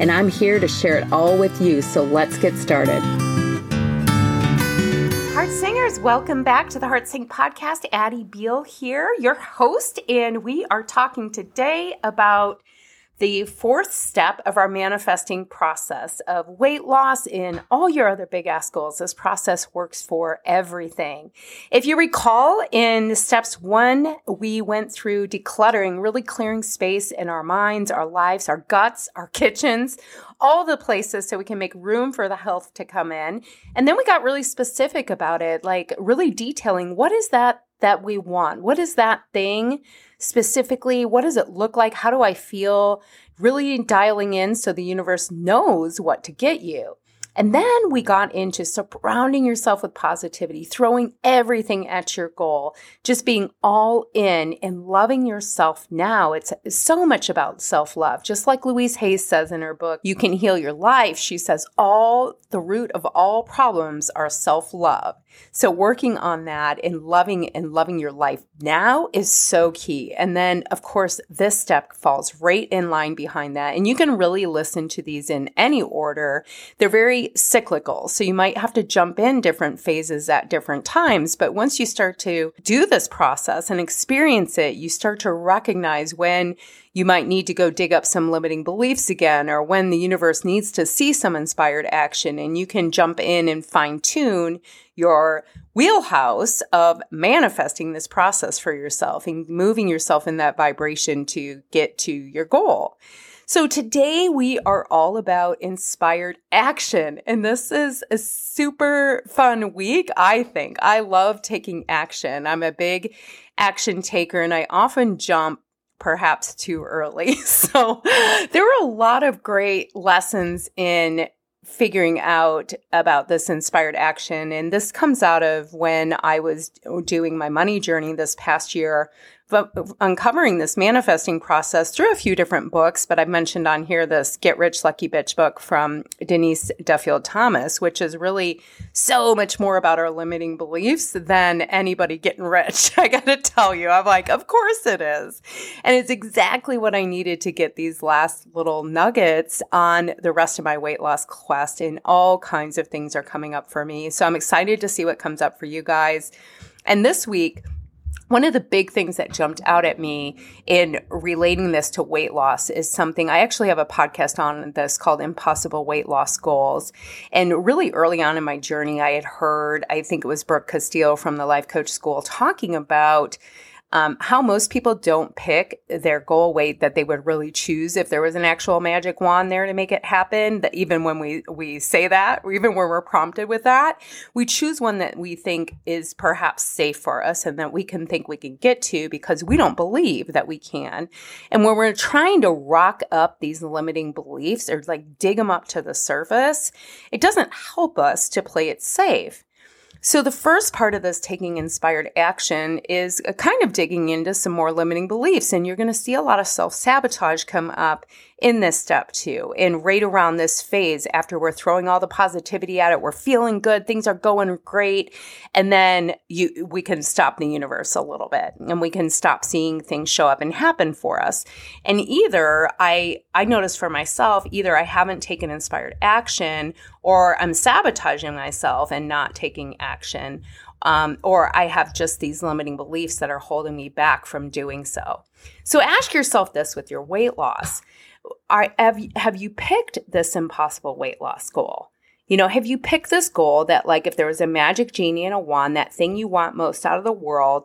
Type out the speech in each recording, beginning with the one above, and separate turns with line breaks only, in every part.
And I'm here to share it all with you, so let's get started. Heart Singers, welcome back to the Heart Sing podcast. Addie Beall here, your host, and we are talking today about the fourth step of our manifesting process of weight loss in all your other big ass goals. This process works for everything. If you recall, in steps one, we went through decluttering, really clearing space in our minds, our lives, our guts, our kitchens, all the places so we can make room for the health to come in. And then we got really specific about it, like really detailing what is that that we want? What is that thing specifically? What does it look like? How do I feel? Really dialing in so the universe knows what to get you. And then we got into surrounding yourself with positivity, throwing everything at your goal, just being all in and loving yourself now. It's so much about self love. Just like Louise Hayes says in her book, You Can Heal Your Life, she says, all the root of all problems are self love. So working on that and loving and loving your life now is so key. And then of course, this step falls right in line behind that. And you can really listen to these in any order. They're very cyclical. So you might have to jump in different phases at different times. But once you start to do this process and experience it, you start to recognize when you might need to go dig up some limiting beliefs again, or when the universe needs to see some inspired action, and you can jump in and fine tune your wheelhouse of manifesting this process for yourself and moving yourself in that vibration to get to your goal. So today we are all about inspired action. And this is a super fun week, I think. I love taking action. I'm a big action taker and I often jump perhaps too early. So there were a lot of great lessons in figuring out about this inspired action. And this comes out of when I was doing my money journey this past year uncovering this manifesting process through a few different books, but I've mentioned on here this Get Rich Lucky Bitch book from Denise Duffield Thomas, which is really so much more about our limiting beliefs than anybody getting rich. I got to tell you, I'm like, of course it is. And it's exactly what I needed to get these last little nuggets on the rest of my weight loss quest. And all kinds of things are coming up for me. So I'm excited to see what comes up for you guys. And this week, one of the big things that jumped out at me in relating this to weight loss is something I actually have a podcast on this called Impossible Weight Loss Goals. And really early on in my journey, I had heard, I think it was Brooke Castillo from the Life Coach School talking about um, how most people don't pick their goal weight that they would really choose if there was an actual magic wand there to make it happen. That even when we we say that, or even when we're prompted with that, we choose one that we think is perhaps safe for us and that we can think we can get to because we don't believe that we can. And when we're trying to rock up these limiting beliefs or like dig them up to the surface, it doesn't help us to play it safe. So, the first part of this taking inspired action is uh, kind of digging into some more limiting beliefs. And you're going to see a lot of self sabotage come up in this step too. And right around this phase, after we're throwing all the positivity at it, we're feeling good, things are going great. And then you, we can stop the universe a little bit and we can stop seeing things show up and happen for us. And either I, I noticed for myself, either I haven't taken inspired action or I'm sabotaging myself and not taking action. Um, or I have just these limiting beliefs that are holding me back from doing so. So ask yourself this with your weight loss. Are, have, have you picked this impossible weight loss goal? You know, have you picked this goal that, like, if there was a magic genie and a wand, that thing you want most out of the world,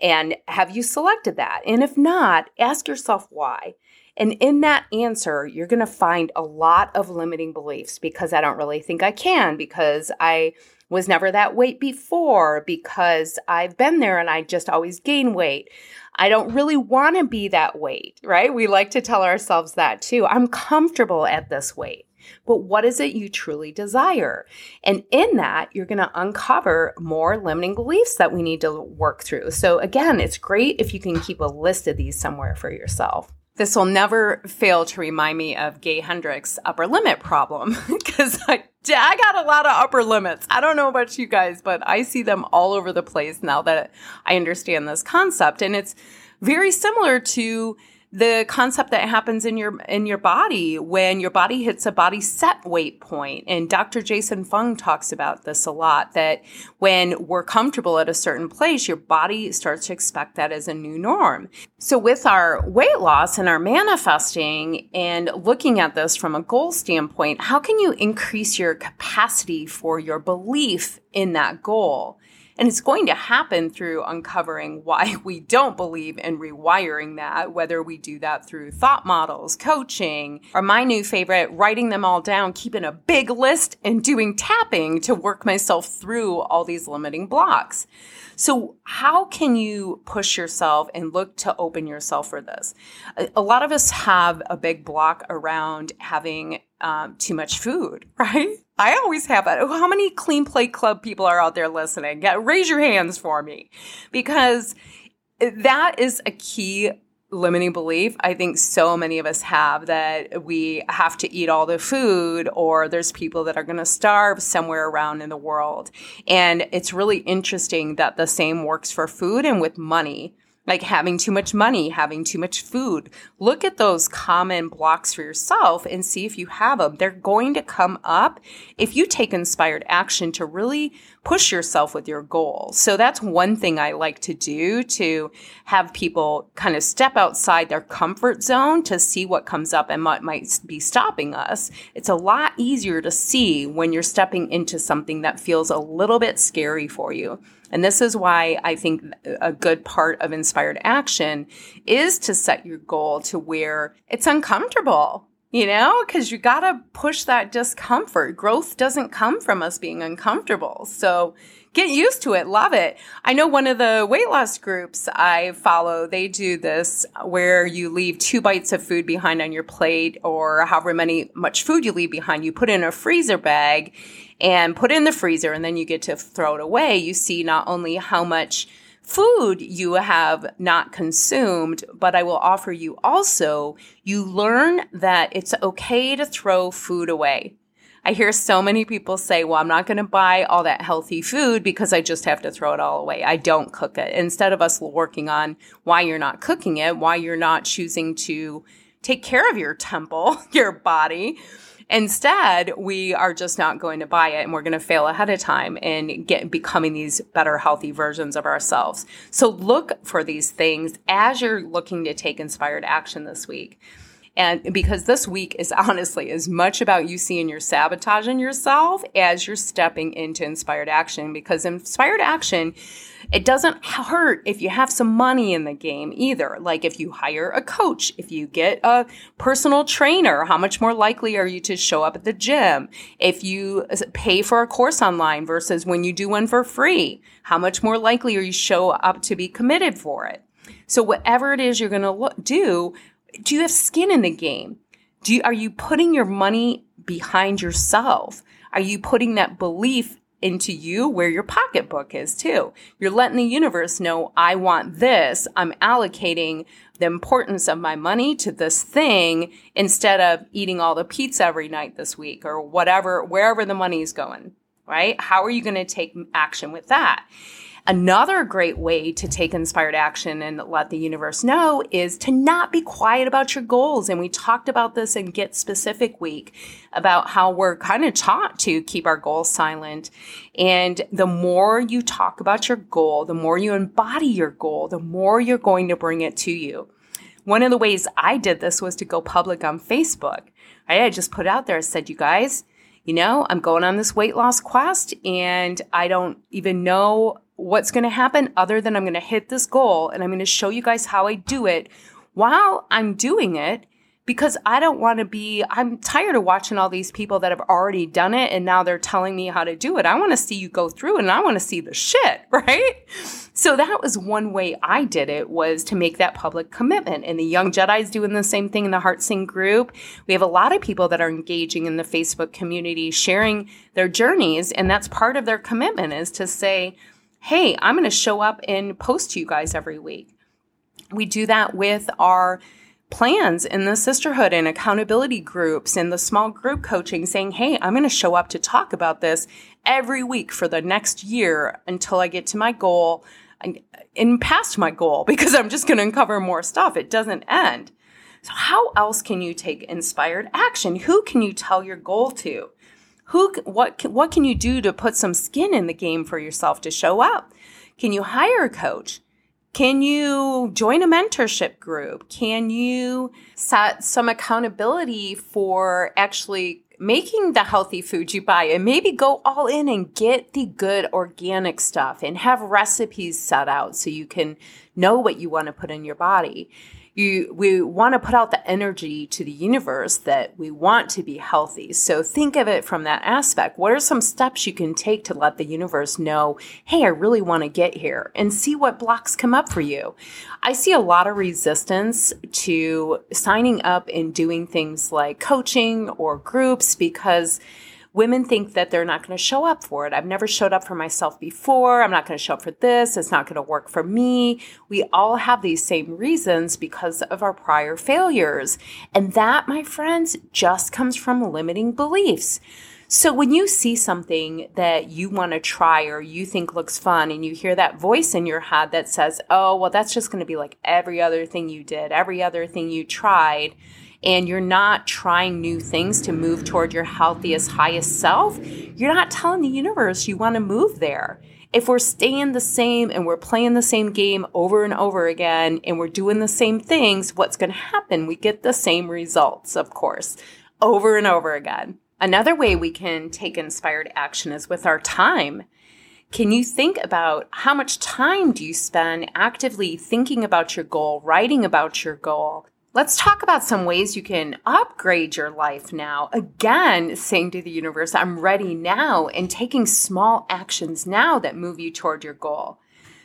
and have you selected that? And if not, ask yourself why. And in that answer, you're going to find a lot of limiting beliefs because I don't really think I can, because I was never that weight before, because I've been there and I just always gain weight. I don't really want to be that weight, right? We like to tell ourselves that too. I'm comfortable at this weight. but what is it you truly desire? And in that, you're going to uncover more limiting beliefs that we need to work through. So again, it's great if you can keep a list of these somewhere for yourself. This will never fail to remind me of Gay Hendricks' upper limit problem because I, I got a lot of upper limits. I don't know about you guys, but I see them all over the place now that I understand this concept. And it's very similar to the concept that happens in your in your body when your body hits a body set weight point and Dr. Jason Fung talks about this a lot that when we're comfortable at a certain place your body starts to expect that as a new norm. So with our weight loss and our manifesting and looking at this from a goal standpoint, how can you increase your capacity for your belief in that goal? And it's going to happen through uncovering why we don't believe and rewiring that, whether we do that through thought models, coaching, or my new favorite, writing them all down, keeping a big list and doing tapping to work myself through all these limiting blocks. So how can you push yourself and look to open yourself for this? A, a lot of us have a big block around having um, too much food, right? I always have that. How many Clean Plate Club people are out there listening? Get, raise your hands for me because that is a key limiting belief I think so many of us have that we have to eat all the food or there's people that are going to starve somewhere around in the world. And it's really interesting that the same works for food and with money like having too much money, having too much food. Look at those common blocks for yourself and see if you have them. They're going to come up if you take inspired action to really push yourself with your goal. So that's one thing I like to do to have people kind of step outside their comfort zone to see what comes up and what might be stopping us. It's a lot easier to see when you're stepping into something that feels a little bit scary for you. And this is why I think a good part of inspired action is to set your goal to where it's uncomfortable, you know, because you got to push that discomfort. Growth doesn't come from us being uncomfortable. So get used to it, love it. I know one of the weight loss groups I follow, they do this where you leave two bites of food behind on your plate or however many much food you leave behind. You put in a freezer bag and put in the freezer and then you get to throw it away, you see not only how much food you have not consumed, but I will offer you also, you learn that it's okay to throw food away. I hear so many people say, well, I'm not going to buy all that healthy food because I just have to throw it all away. I don't cook it. Instead of us working on why you're not cooking it, why you're not choosing to take care of your temple, your body, Instead, we are just not going to buy it and we're going to fail ahead of time and get becoming these better healthy versions of ourselves. So look for these things as you're looking to take inspired action this week. And because this week is honestly as much about you seeing you're sabotaging yourself as you're stepping into inspired action. Because inspired action, it doesn't hurt if you have some money in the game either. Like if you hire a coach, if you get a personal trainer, how much more likely are you to show up at the gym? If you pay for a course online versus when you do one for free, how much more likely are you show up to be committed for it? So whatever it is you're going to do, do you have skin in the game? Do you, are you putting your money behind yourself? Are you putting that belief into you where your pocketbook is too? You're letting the universe know, I want this. I'm allocating the importance of my money to this thing instead of eating all the pizza every night this week or whatever, wherever the money is going, right? How are you going to take action with that? Another great way to take inspired action and let the universe know is to not be quiet about your goals. And we talked about this in Get Specific Week about how we're kind of taught to keep our goals silent. And the more you talk about your goal, the more you embody your goal, the more you're going to bring it to you. One of the ways I did this was to go public on Facebook. I just put out there, I said, you guys, you know, I'm going on this weight loss quest and I don't even know what's going to happen other than I'm going to hit this goal and I'm going to show you guys how I do it while I'm doing it because I don't want to be, I'm tired of watching all these people that have already done it and now they're telling me how to do it. I want to see you go through and I want to see the shit, right? So that was one way I did it was to make that public commitment. And the young Jedi's doing the same thing in the Heart Sing group. We have a lot of people that are engaging in the Facebook community, sharing their journeys. And that's part of their commitment is to say, Hey, I'm going to show up and post to you guys every week. We do that with our plans in the sisterhood and accountability groups and the small group coaching saying, Hey, I'm going to show up to talk about this every week for the next year until I get to my goal and past my goal because I'm just going to uncover more stuff. It doesn't end. So how else can you take inspired action? Who can you tell your goal to? Who what what can you do to put some skin in the game for yourself to show up? Can you hire a coach? Can you join a mentorship group? Can you set some accountability for actually making the healthy food you buy and maybe go all in and get the good organic stuff and have recipes set out so you can know what you want to put in your body. You we want to put out the energy to the universe that we want to be healthy. So think of it from that aspect. What are some steps you can take to let the universe know hey i really want to get here and see what blocks come up for you? I see a lot of resistance to signing up and doing things like coaching or groups because women think that they're not going to show up for it. I've never showed up for myself before. I'm not going to show up for this. It's not going to work for me. We all have these same reasons because of our prior failures. And that, my friends, just comes from limiting beliefs. So when you see something that you want to try or you think looks fun and you hear that voice in your head that says, "Oh, well that's just going to be like every other thing you did, every other thing you tried." And you're not trying new things to move toward your healthiest, highest self, you're not telling the universe you want to move there. If we're staying the same and we're playing the same game over and over again and we're doing the same things, what's going to happen? We get the same results, of course, over and over again. Another way we can take inspired action is with our time. Can you think about how much time do you spend actively thinking about your goal, writing about your goal, Let's talk about some ways you can upgrade your life now. Again, saying to the universe, I'm ready now, and taking small actions now that move you toward your goal.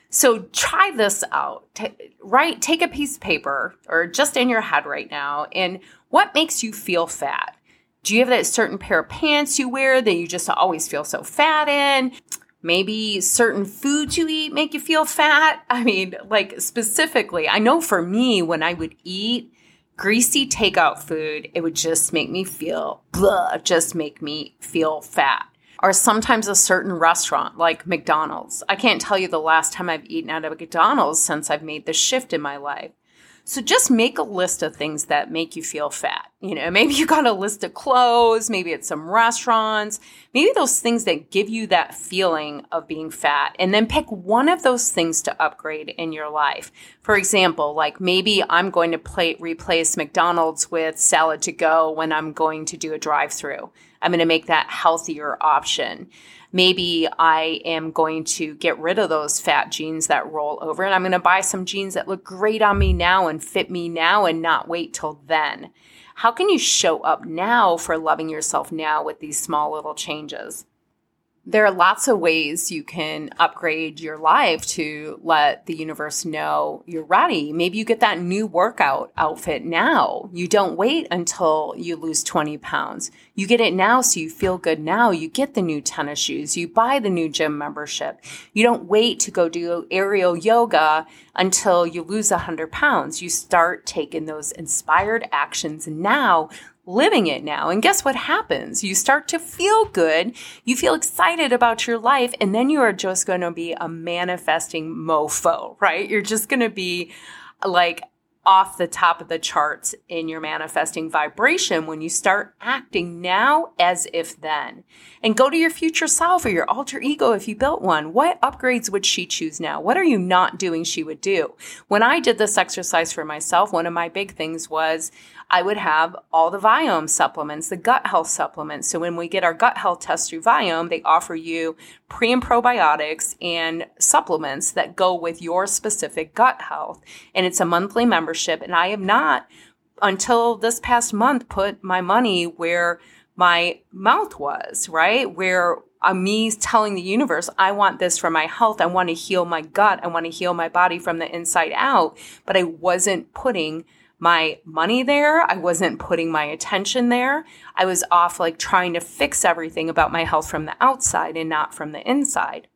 So try this out. T- right, take a piece of paper or just in your head right now, and what makes you feel fat? Do you have that certain pair of pants you wear that you just always feel so fat in? Maybe certain foods you eat make you feel fat. I mean, like specifically, I know for me, when I would eat, greasy takeout food, it would just make me feel blah, just make me feel fat. Or sometimes a certain restaurant like McDonald's. I can't tell you the last time I've eaten at a McDonald's since I've made the shift in my life. So just make a list of things that make you feel fat. You know, maybe you got a list of clothes, maybe it's some restaurants, maybe those things that give you that feeling of being fat. And then pick one of those things to upgrade in your life. For example, like maybe I'm going to play, replace McDonald's with salad to go when I'm going to do a drive through. I'm going to make that healthier option maybe I am going to get rid of those fat jeans that roll over and I'm going to buy some jeans that look great on me now and fit me now and not wait till then. How can you show up now for loving yourself now with these small little changes? There are lots of ways you can upgrade your life to let the universe know you're ready. Maybe you get that new workout outfit now. You don't wait until you lose 20 pounds. You get it now so you feel good now. You get the new tennis shoes. You buy the new gym membership. You don't wait to go do aerial yoga until you lose 100 pounds. You start taking those inspired actions now living it now. And guess what happens? You start to feel good. You feel excited about your life. And then you are just going to be a manifesting mofo, right? You're just going to be like off the top of the charts in your manifesting vibration when you start acting now as if then. And go to your future self or your alter ego if you built one. What upgrades would she choose now? What are you not doing she would do? When I did this exercise for myself, one of my big things was I would have all the Viome supplements, the gut health supplements. So when we get our gut health test through Viome, they offer you pre and probiotics and supplements that go with your specific gut health. And it's a monthly membership. And I have not, until this past month, put my money where my mouth was, right? Where uh, me telling the universe, I want this for my health. I want to heal my gut. I want to heal my body from the inside out. But I wasn't putting my money there. I wasn't putting my attention there. I was off like trying to fix everything about my health from the outside and not from the inside.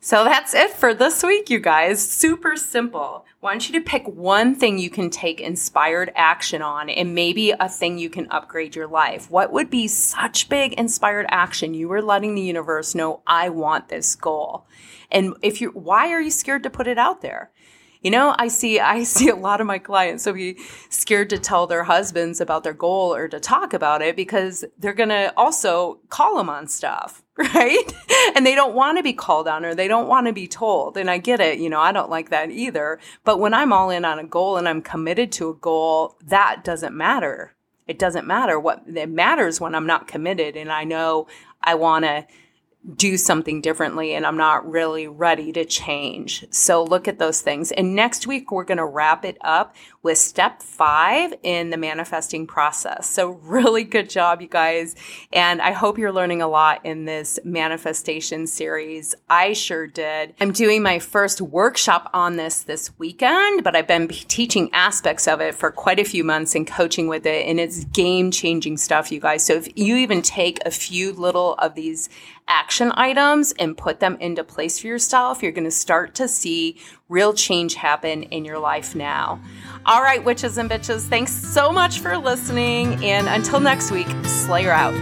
So that's it for this week, you guys. Super simple. Want you to pick one thing you can take inspired action on and maybe a thing you can upgrade your life. What would be such big inspired action? You were letting the universe know, I want this goal. And if you, why are you scared to put it out there? You know, I see I see a lot of my clients so be scared to tell their husbands about their goal or to talk about it because they're going to also call them on stuff, right? and they don't want to be called on or they don't want to be told. And I get it, you know, I don't like that either. But when I'm all in on a goal and I'm committed to a goal, that doesn't matter. It doesn't matter what it matters when I'm not committed and I know I want to do something differently and I'm not really ready to change. So look at those things. And next week, we're going to wrap it up with step five in the manifesting process. So really good job, you guys. And I hope you're learning a lot in this manifestation series. I sure did. I'm doing my first workshop on this this weekend, but I've been teaching aspects of it for quite a few months and coaching with it. And it's game changing stuff, you guys. So if you even take a few little of these action items and put them into place for yourself, you're going to start to see real change happen in your life now. All right, witches and bitches, thanks so much for listening. And until next week, Slayer out.